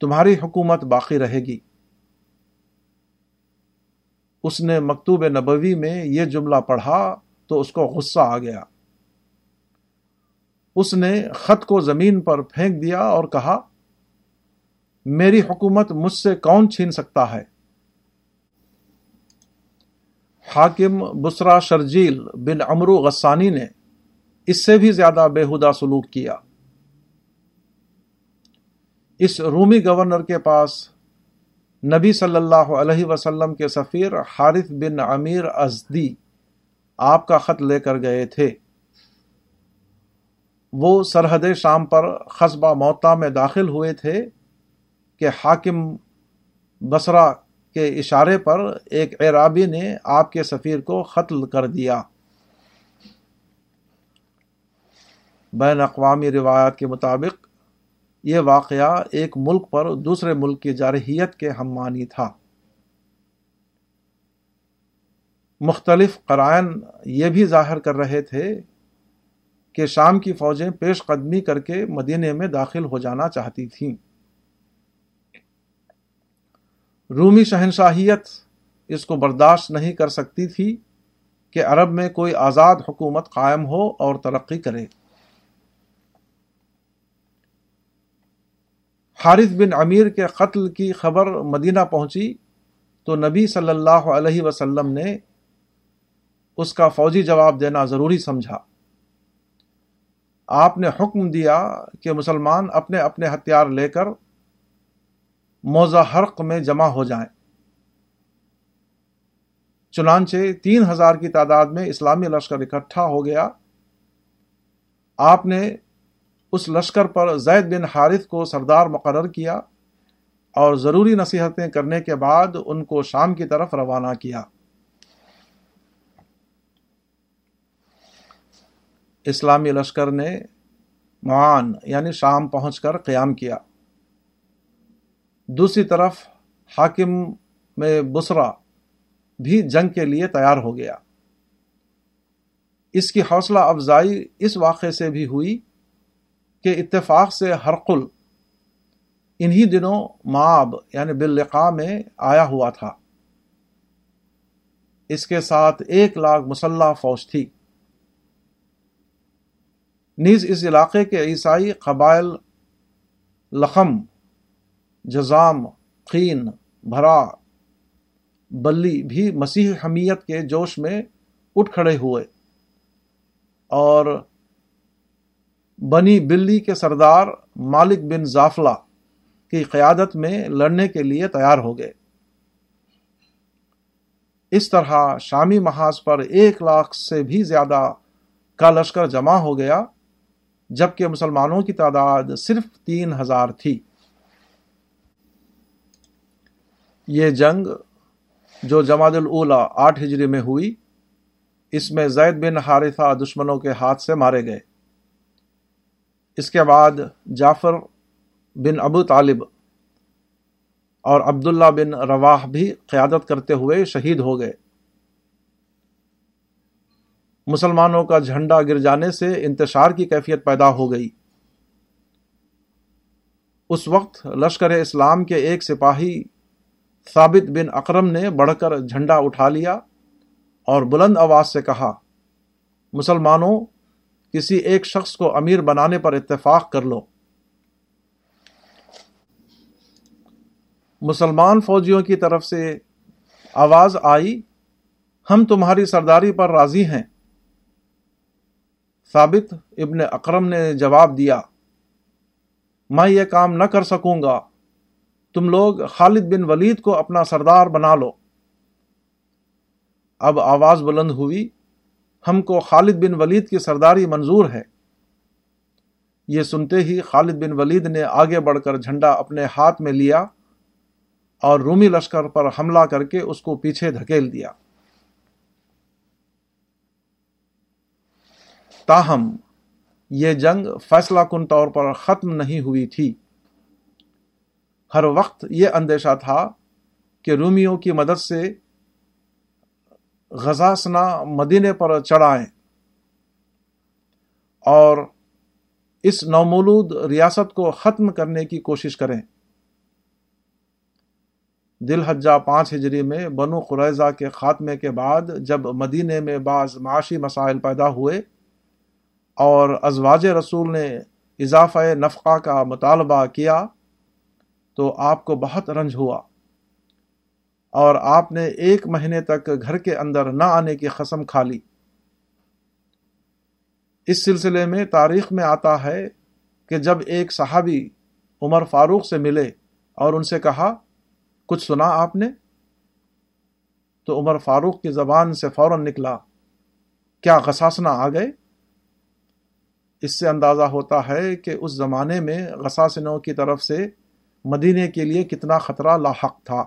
تمہاری حکومت باقی رہے گی۔ اس نے مکتوب نبوی میں یہ جملہ پڑھا تو اس کو غصہ آ گیا۔ اس نے خط کو زمین پر پھینک دیا اور کہا میری حکومت مجھ سے کون چھین سکتا ہے؟ حاکم بسرا شرجیل بن امرو غسانی نے اس سے بھی زیادہ بےحدہ سلوک کیا۔ اس رومی گورنر کے پاس نبی صلی اللہ علیہ وسلم کے سفیر حارث بن امیر ازدی آپ کا خط لے کر گئے تھے۔ وہ سرحد شام پر قصبہ موتا میں داخل ہوئے تھے۔ کہ حاکم بسرا کے اشارے پر ایک عرابی نے آپ کے سفیر کو قتل کر دیا۔ بین اقوامی روایات کے مطابق یہ واقعہ ایک ملک پر دوسرے ملک کی جارحیت کے ہم تھا۔ مختلف قرائن یہ بھی ظاہر کر رہے تھے کہ شام کی فوجیں پیش قدمی کر کے مدینے میں داخل ہو جانا چاہتی تھیں۔ رومی شہنشاہیت اس کو برداشت نہیں کر سکتی تھی کہ عرب میں کوئی آزاد حکومت قائم ہو اور ترقی کرے۔ حارث بن امیر کے قتل کی خبر مدینہ پہنچی تو نبی صلی اللہ علیہ وسلم نے اس کا فوجی جواب دینا ضروری سمجھا۔ آپ نے حکم دیا کہ مسلمان اپنے اپنے ہتھیار لے کر موزہ حرق میں جمع ہو جائیں۔ چنانچہ تین ہزار کی تعداد میں اسلامی لشکر اکٹھا ہو گیا۔ آپ نے اس لشکر پر زید بن حارث کو سردار مقرر کیا اور ضروری نصیحتیں کرنے کے بعد ان کو شام کی طرف روانہ کیا۔ اسلامی لشکر نے معان یعنی شام پہنچ کر قیام کیا۔ دوسری طرف حاکم میں بسرا بھی جنگ کے لیے تیار ہو گیا۔ اس کی حوصلہ افزائی اس واقعے سے بھی ہوئی کہ اتفاق سے ہرقل انہی دنوں معاب یعنی باللقاء میں آیا ہوا تھا۔ اس کے ساتھ ایک لاکھ مسلح فوج تھی۔ نیز اس علاقے کے عیسائی قبائل لخم جزام قین بھرا، بلی بھی مسیح حمیت کے جوش میں اٹھ کھڑے ہوئے۔ اور بنی بلی کے سردار مالک بن زافلہ کی قیادت میں لڑنے کے لیے تیار ہو گئے۔ اس طرح شامی محاذ پر ایک لاکھ سے بھی زیادہ کا لشکر جمع ہو گیا، جبکہ مسلمانوں کی تعداد صرف تین ہزار تھی۔ یہ جنگ جو جماعت الاولا آٹھ ہجری میں ہوئی، اس میں زید بن حارثہ دشمنوں کے ہاتھ سے مارے گئے۔ اس کے بعد جعفر بن ابو طالب اور عبداللہ بن رواح بھی قیادت کرتے ہوئے شہید ہو گئے۔ مسلمانوں کا جھنڈا گر جانے سے انتشار کی کیفیت پیدا ہو گئی۔ اس وقت لشکر اسلام کے ایک سپاہی ثابت بن اکرم نے بڑھ کر جھنڈا اٹھا لیا اور بلند آواز سے کہا، مسلمانوں، کسی ایک شخص کو امیر بنانے پر اتفاق کر لو۔ مسلمان فوجیوں کی طرف سے آواز آئی، ہم تمہاری سرداری پر راضی ہیں۔ ثابت ابن اکرم نے جواب دیا، میں یہ کام نہ کر سکوں گا۔ تم لوگ خالد بن ولید کو اپنا سردار بنا لو۔ اب آواز بلند ہوئی، ہم کو خالد بن ولید کی سرداری منظور ہے۔ یہ سنتے ہی خالد بن ولید نے آگے بڑھ کر جھنڈا اپنے ہاتھ میں لیا اور رومی لشکر پر حملہ کر کے اس کو پیچھے دھکیل دیا۔ تاہم، یہ جنگ فیصلہ کن طور پر ختم نہیں ہوئی تھی۔ ہر وقت یہ اندیشہ تھا کہ رومیوں کی مدد سے غزاسنا مدینے پر چڑھائیں۔ اور اس نومولود ریاست کو ختم کرنے کی کوشش کریں۔ دل حجہ پانچ ہجری میں بنو قریضہ کے خاتمے کے بعد جب مدینے میں بعض معاشی مسائل پیدا ہوئے اور ازواج رسول نے اضافہ نفقہ کا مطالبہ کیا تو آپ کو بہت رنج ہوا۔ اور آپ نے ایک مہینے تک گھر کے اندر نہ آنے کی قسم کھا لی۔ اس سلسلے میں تاریخ میں آتا ہے کہ جب ایک صحابی عمر فاروق سے ملے اور ان سے کہا، کچھ سنا آپ نے؟ تو عمر فاروق کی زبان سے فوراً نکلا۔ کیا غساسنا آ گئے؟ اس سے اندازہ ہوتا ہے کہ اس زمانے میں غساسنوں کی طرف سے مدینے کے لیے کتنا خطرہ لاحق تھا۔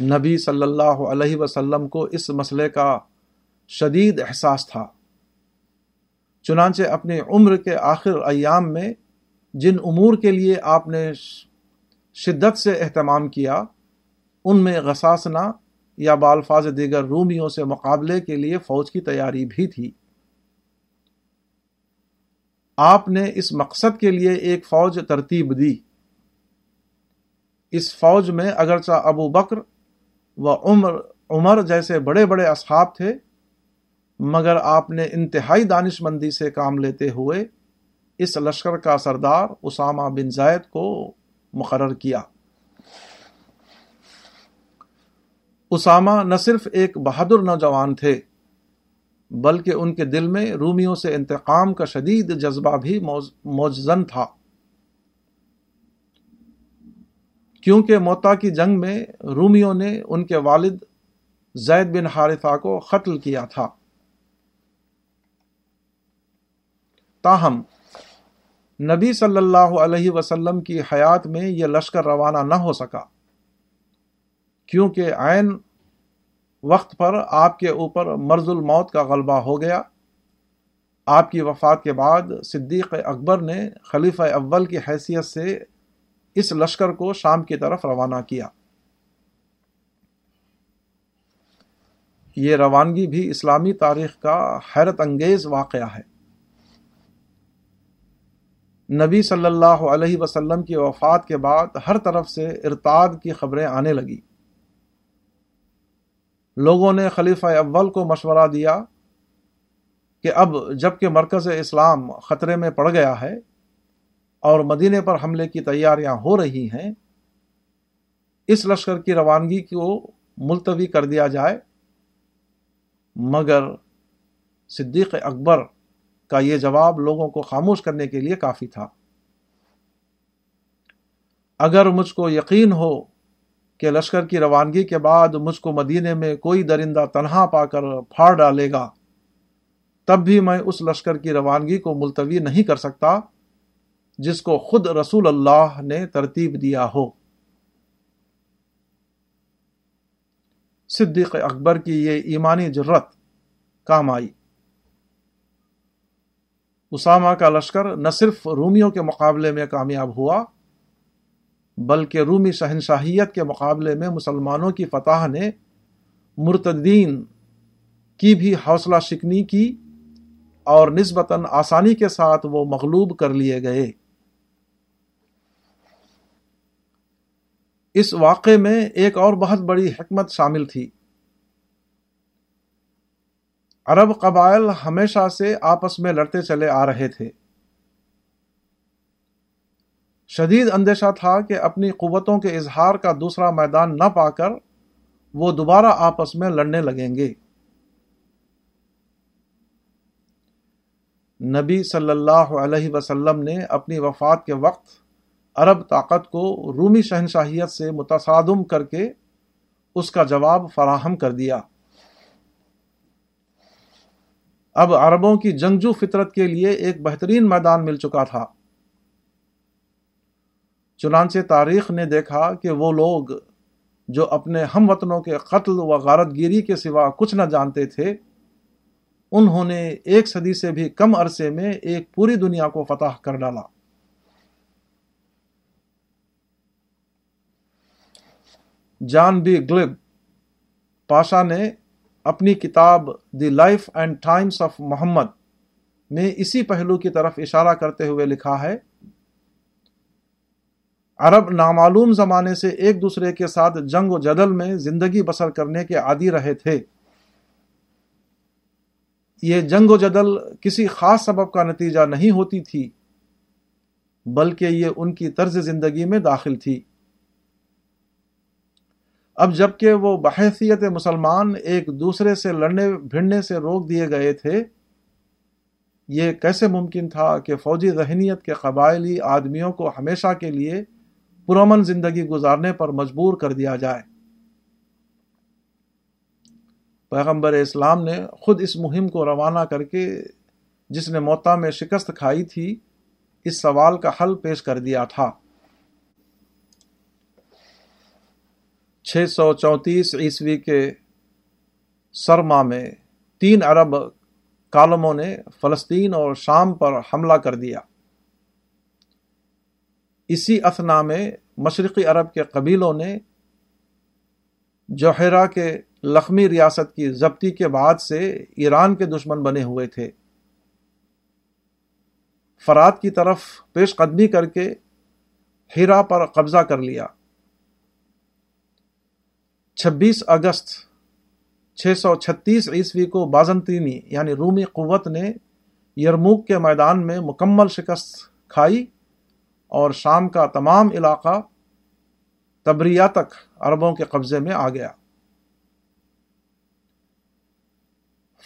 نبی صلی اللہ علیہ وسلم کو اس مسئلے کا شدید احساس تھا۔ چنانچہ اپنی عمر کے آخر ایام میں جن امور کے لیے آپ نے شدت سے اہتمام کیا، ان میں غساسنا یا بالفاظ دیگر رومیوں سے مقابلے کے لیے فوج کی تیاری بھی تھی۔ آپ نے اس مقصد کے لیے ایک فوج ترتیب دی۔ اس فوج میں اگرچہ ابو بکر و عمر عمر جیسے بڑے بڑے اصحاب تھے، مگر آپ نے انتہائی دانش مندی سے کام لیتے ہوئے اس لشکر کا سردار اسامہ بن زید کو مقرر کیا۔ اسامہ نہ صرف ایک بہادر نوجوان تھے بلکہ ان کے دل میں رومیوں سے انتقام کا شدید جذبہ بھی موجزن تھا۔ کیونکہ موتا کی جنگ میں رومیوں نے ان کے والد زید بن حارثہ کو قتل کیا تھا۔ تاہم، نبی صلی اللہ علیہ وسلم کی حیات میں یہ لشکر روانہ نہ ہو سکا، کیونکہ عین وقت پر آپ کے اوپر مرض الموت کا غلبہ ہو گیا۔ آپ کی وفات کے بعد صدیق اکبر نے خلیفہ اول کی حیثیت سے اس لشکر کو شام کی طرف روانہ کیا۔ یہ روانگی بھی اسلامی تاریخ کا حیرت انگیز واقعہ ہے۔ نبی صلی اللہ علیہ وسلم کی وفات کے بعد ہر طرف سے ارتاد کی خبریں آنے لگی لوگوں نے خلیفہ اول کو مشورہ دیا کہ اب جبکہ مرکز اسلام خطرے میں پڑ گیا ہے اور مدینے پر حملے کی تیاریاں ہو رہی ہیں، اس لشکر کی روانگی کو ملتوی کر دیا جائے۔ مگر صدیق اکبر کا یہ جواب لوگوں کو خاموش کرنے کے لیے کافی تھا۔ اگر مجھ کو یقین ہو کہ لشکر کی روانگی کے بعد مجھ کو مدینے میں کوئی درندہ تنہا پا کر پھاڑ ڈالے گا۔ تب بھی میں اس لشکر کی روانگی کو ملتوی نہیں کر سکتا جس کو خود رسول اللہ نے ترتیب دیا ہو۔ صدیق اکبر کی یہ ایمانی جرت کام آئی۔ اسامہ کا لشکر نہ صرف رومیوں کے مقابلے میں کامیاب ہوا بلکہ رومی شہنشاہیت کے مقابلے میں مسلمانوں کی فتح نے مرتدین کی بھی حوصلہ شکنی کی اور نسبتاً آسانی کے ساتھ وہ مغلوب کر لیے گئے۔ اس واقعے میں ایک اور بہت بڑی حکمت شامل تھی۔ عرب قبائل ہمیشہ سے آپس میں لڑتے چلے آ رہے تھے۔ شدید اندیشہ تھا کہ اپنی قوتوں کے اظہار کا دوسرا میدان نہ پا کر وہ دوبارہ آپس میں لڑنے لگیں گے۔ نبی صلی اللہ علیہ وسلم نے اپنی وفات کے وقت عرب طاقت کو رومی شہنشاہیت سے متصادم کر کے اس کا جواب فراہم کر دیا۔ اب عربوں کی جنگجو فطرت کے لیے ایک بہترین میدان مل چکا تھا۔ چنانچہ تاریخ نے دیکھا کہ وہ لوگ جو اپنے ہم وطنوں کے قتل و غارت گیری کے سوا کچھ نہ جانتے تھے، انہوں نے ایک صدی سے بھی کم عرصے میں ایک پوری دنیا کو فتح کر ڈالا۔ جان بی گلب پاشا نے اپنی کتاب the life and times of Muhammad میں اسی پہلو کی طرف اشارہ کرتے ہوئے لکھا ہے عرب نامعلوم زمانے سے ایک دوسرے کے ساتھ جنگ و جدل میں زندگی بسر کرنے کے عادی رہے تھے۔ یہ جنگ و جدل کسی خاص سبب کا نتیجہ نہیں ہوتی تھی، بلکہ یہ ان کی طرز زندگی میں داخل تھی۔ اب جبکہ وہ بحیثیت مسلمان ایک دوسرے سے لڑنے بھیڑنے سے روک دیے گئے تھے، یہ کیسے ممکن تھا کہ فوجی ذہنیت کے قبائلی آدمیوں کو ہمیشہ کے لیے پرامن زندگی گزارنے پر مجبور کر دیا جائے۔ پیغمبر اسلام نے خود اس مہم کو روانہ کر کے جس نے موتا میں شکست کھائی تھی، اس سوال کا حل پیش کر دیا تھا۔ چھ سو چونتیس عیسوی کے سرما میں تین عرب کالموں نے فلسطین اور شام پر حملہ کر دیا۔ اسی اثنا میں مشرقی عرب کے قبیلوں نے جوہرا کے لخمی ریاست کی ضبطی کے بعد سے ایران کے دشمن بنے ہوئے تھے۔ فرات کی طرف پیش قدمی کر کے ہیرا پر قبضہ کر لیا۔ چھبیس اگست چھ سو چھتیس عیسوی کو بازنطینی یعنی رومی قوت نے یرموک کے میدان میں مکمل شکست کھائی۔ اور شام کا تمام علاقہ تبریا تک عربوں کے قبضے میں آ گیا۔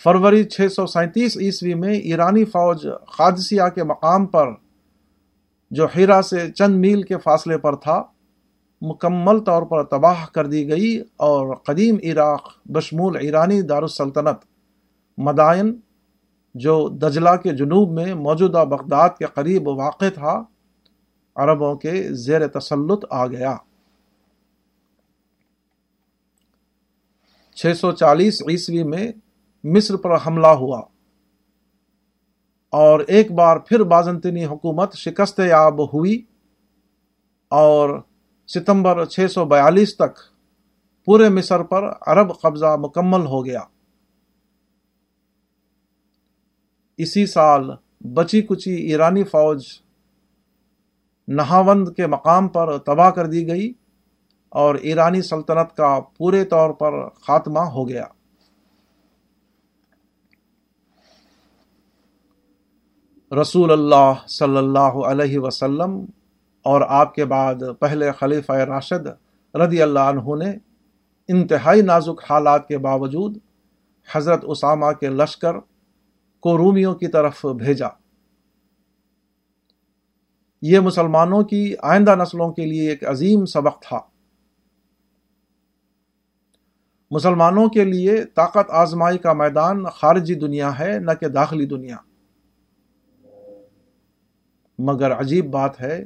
فروری چھ سو سینتیس عیسوی میں ایرانی فوج قادسیہ کے مقام پر جو ہیرا سے چند میل کے فاصلے پر تھا، مکمل طور پر تباہ کر دی گئی اور قدیم عراق بشمول ایرانی دارالسلطنت مدائن، جو دجلہ کے جنوب میں موجودہ بغداد کے قریب واقع تھا عربوں کے زیر تسلط آ گیا۔ چھ سو چالیس عیسوی میں مصر پر حملہ ہوا۔ اور ایک بار پھر بازنطینی حکومت شکست یاب ہوئی۔ اور ستمبر چھ سو بیالیس تک پورے مصر پر عرب قبضہ مکمل ہو گیا۔ اسی سال بچی کچی ایرانی فوج نہاوند کے مقام پر تباہ کر دی گئی اور ایرانی سلطنت کا پورے طور پر خاتمہ ہو گیا۔ رسول اللہ صلی اللہ علیہ وسلم اور آپ کے بعد پہلے خلیفہ راشد رضی اللہ عنہ نے انتہائی نازک حالات کے باوجود حضرت اسامہ کے لشکر کو رومیوں کی طرف بھیجا۔ یہ مسلمانوں کی آئندہ نسلوں کے لیے ایک عظیم سبق تھا۔ مسلمانوں کے لیے طاقت آزمائی کا میدان خارجی دنیا ہے، نہ کہ داخلی دنیا۔ مگر عجیب بات ہے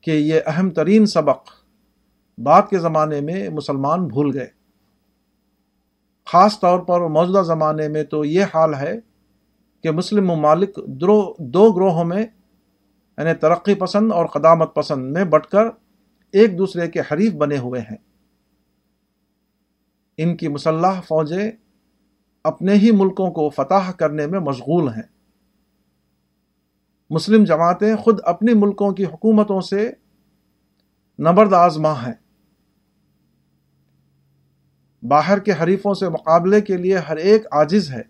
کہ یہ اہم ترین سبق بعد کے زمانے میں مسلمان بھول گئے۔ خاص طور پر موجودہ زمانے میں تو یہ حال ہے کہ مسلم ممالک دو گروہوں میں یعنی ترقی پسند اور قدامت پسند میں بٹ کر ایک دوسرے کے حریف بنے ہوئے ہیں۔ ان کی مسلح فوجیں اپنے ہی ملکوں کو فتح کرنے میں مشغول ہیں۔ مسلم جماعتیں خود اپنی ملکوں کی حکومتوں سے نبرد آزما ہیں۔ باہر کے حریفوں سے مقابلے کے لیے ہر ایک عاجز ہے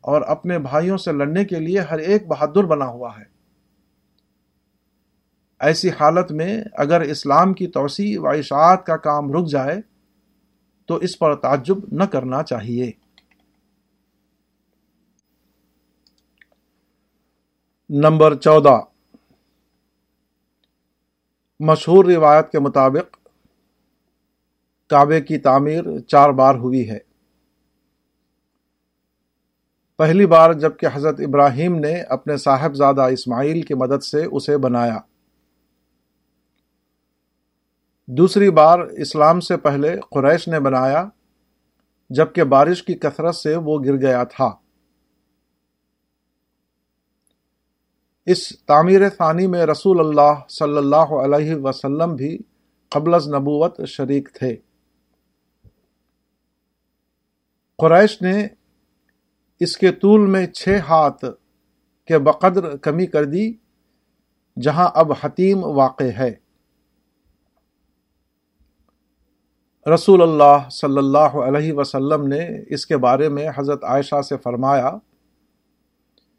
اور اپنے بھائیوں سے لڑنے کے لیے ہر ایک بہادر بنا ہوا ہے۔ ایسی حالت میں اگر اسلام کی توسیع و اشاعت کا کام رک جائے، تو اس پر تعجب نہ کرنا چاہیے۔ نمبر چودہ۔ مشہور روایت کے مطابق کعبے کی تعمیر چار بار ہوئی ہے۔ پہلی بار جبکہ حضرت ابراہیم نے اپنے صاحبزادہ اسماعیل کی مدد سے اسے بنایا۔ دوسری بار اسلام سے پہلے قریش نے بنایا، جبکہ بارش کی کثرت سے وہ گر گیا تھا۔ اس تعمیر ثانی میں رسول اللہ صلی اللہ علیہ وسلم بھی قبل از نبوت شریک تھے۔ قریش نے اس کے طول میں چھ ہاتھ کے بقدر کمی کر دی، جہاں اب حتیم واقع ہے۔ رسول اللہ صلی اللہ علیہ وسلم نے اس کے بارے میں حضرت عائشہ سے فرمایا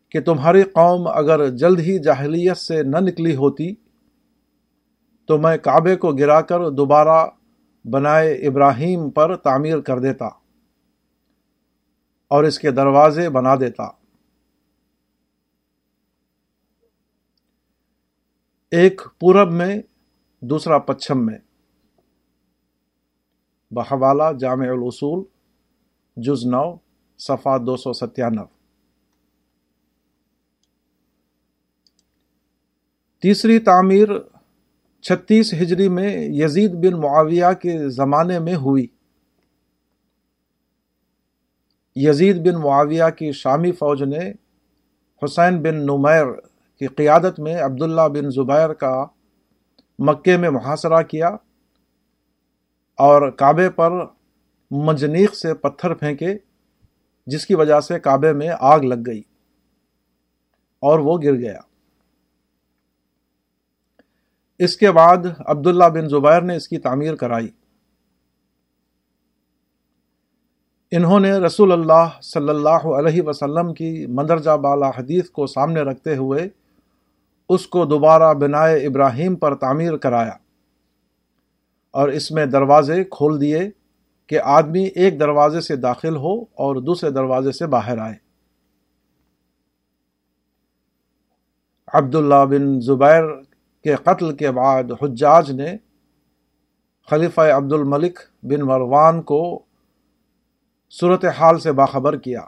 کہ تمہاری قوم اگر جلد ہی جاہلیت سے نہ نکلی ہوتی تو میں کعبے کو گرا کر دوبارہ بنائے ابراہیم پر تعمیر کر دیتا اور اس کے دروازے بنا دیتا۔ ایک پورب میں، دوسرا پچھم میں۔ بحوالہ جامع الاصول، جز نو صفا دو سو ستیانو تیسری تعمیر چھتیس ہجری میں یزید بن معاویہ کے زمانے میں ہوئی۔ یزید بن معاویہ کی شامی فوج نے حسین بن نمیر کی قیادت میں عبداللہ بن زبیر کا مکے میں محاصرہ کیا۔ اور کعبے پر منجنیق سے پتھر پھینکے، جس کی وجہ سے کعبے میں آگ لگ گئی اور وہ گر گیا۔ اس کے بعد عبداللہ بن زبیر نے اس کی تعمیر کرائی۔ انہوں نے رسول اللہ صلی اللہ علیہ وسلم کی مندرجہ بالا حدیث کو سامنے رکھتے ہوئے اس کو دوبارہ بنائے ابراہیم پر تعمیر کرایا۔ اور اس میں دروازے کھول دیے کہ آدمی ایک دروازے سے داخل ہو اور دوسرے دروازے سے باہر آئے۔ عبداللہ بن زبیر کے قتل کے بعد حجاج نے خلیفہ عبد الملک بن مروان کو صورت حال سے باخبر کیا۔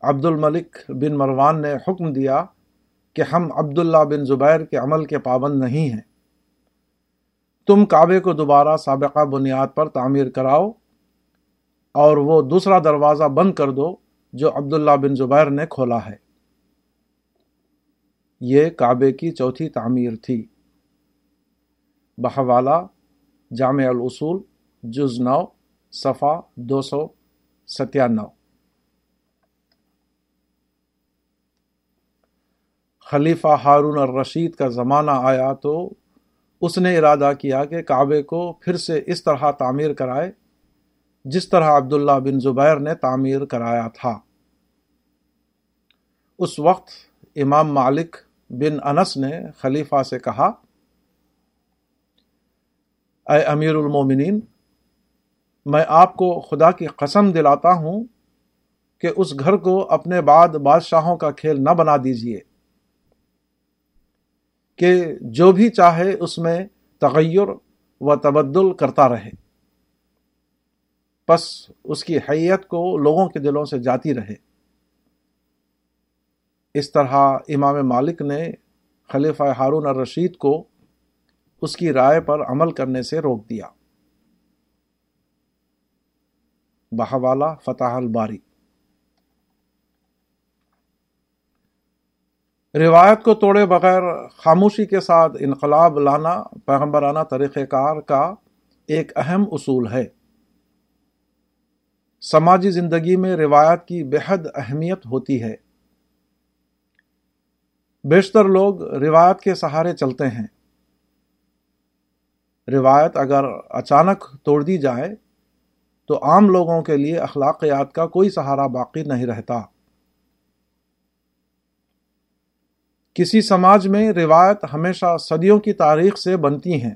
عبد الملک بن مروان نے حکم دیا کہ ہم عبداللہ بن زبیر کے عمل کے پابند نہیں ہیں۔ تم کعبے کو دوبارہ سابقہ بنیاد پر تعمیر کراؤ اور وہ دوسرا دروازہ بند کر دو جو عبداللہ بن زبیر نے کھولا ہے۔ یہ کعبے کی چوتھی تعمیر تھی۔ بحوالہ، جامع الاصول، جز نو صفا دو سو ستیانو خلیفہ ہارون الرشید کا زمانہ آیا تو اس نے ارادہ کیا کہ کعبے کو پھر سے اس طرح تعمیر کرائے، جس طرح عبداللہ بن زبیر نے تعمیر کرایا تھا۔ اس وقت امام مالک بن انس نے خلیفہ سے کہا، اے امیر المومنین، میں آپ کو خدا کی قسم دلاتا ہوں کہ اس گھر کو اپنے بعد بادشاہوں کا کھیل نہ بنا دیجیے کہ جو بھی چاہے اس میں تغیر و تبدل کرتا رہے۔ پس اس کی حیت کو لوگوں کے دلوں سے جاتی رہے۔ اس طرح امام مالک نے خلیفہ ہارون الرشید کو اس کی رائے پر عمل کرنے سے روک دیا۔ بہوالا فتح الباری۔ روایت کو توڑے بغیر خاموشی کے ساتھ انقلاب لانا، پیغمبرانہ طریقہ کار کا ایک اہم اصول ہے۔ سماجی زندگی میں روایت کی بےحد اہمیت ہوتی ہے۔ بیشتر لوگ روایت کے سہارے چلتے ہیں۔ روایت اگر اچانک توڑ دی جائے تو عام لوگوں کے لیے اخلاقیات کا کوئی سہارا باقی نہیں رہتا۔ کسی سماج میں روایت ہمیشہ صدیوں کی تاریخ سے بنتی ہیں۔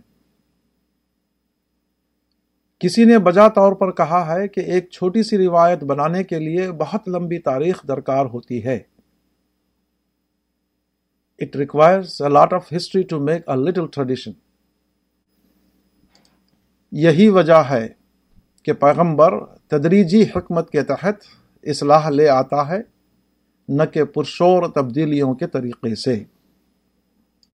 کسی نے بجا طور پر کہا ہے کہ ایک چھوٹی سی روایت بنانے کے لیے بہت لمبی تاریخ درکار ہوتی ہے۔ It requires a lot of history to make a little tradition یہی وجہ ہے کہ پیغمبر تدریجی حکمت کے تحت اصلاح لے آتا ہے۔ نہ کہ پرشور تبدیلیوں کے طریقے سے۔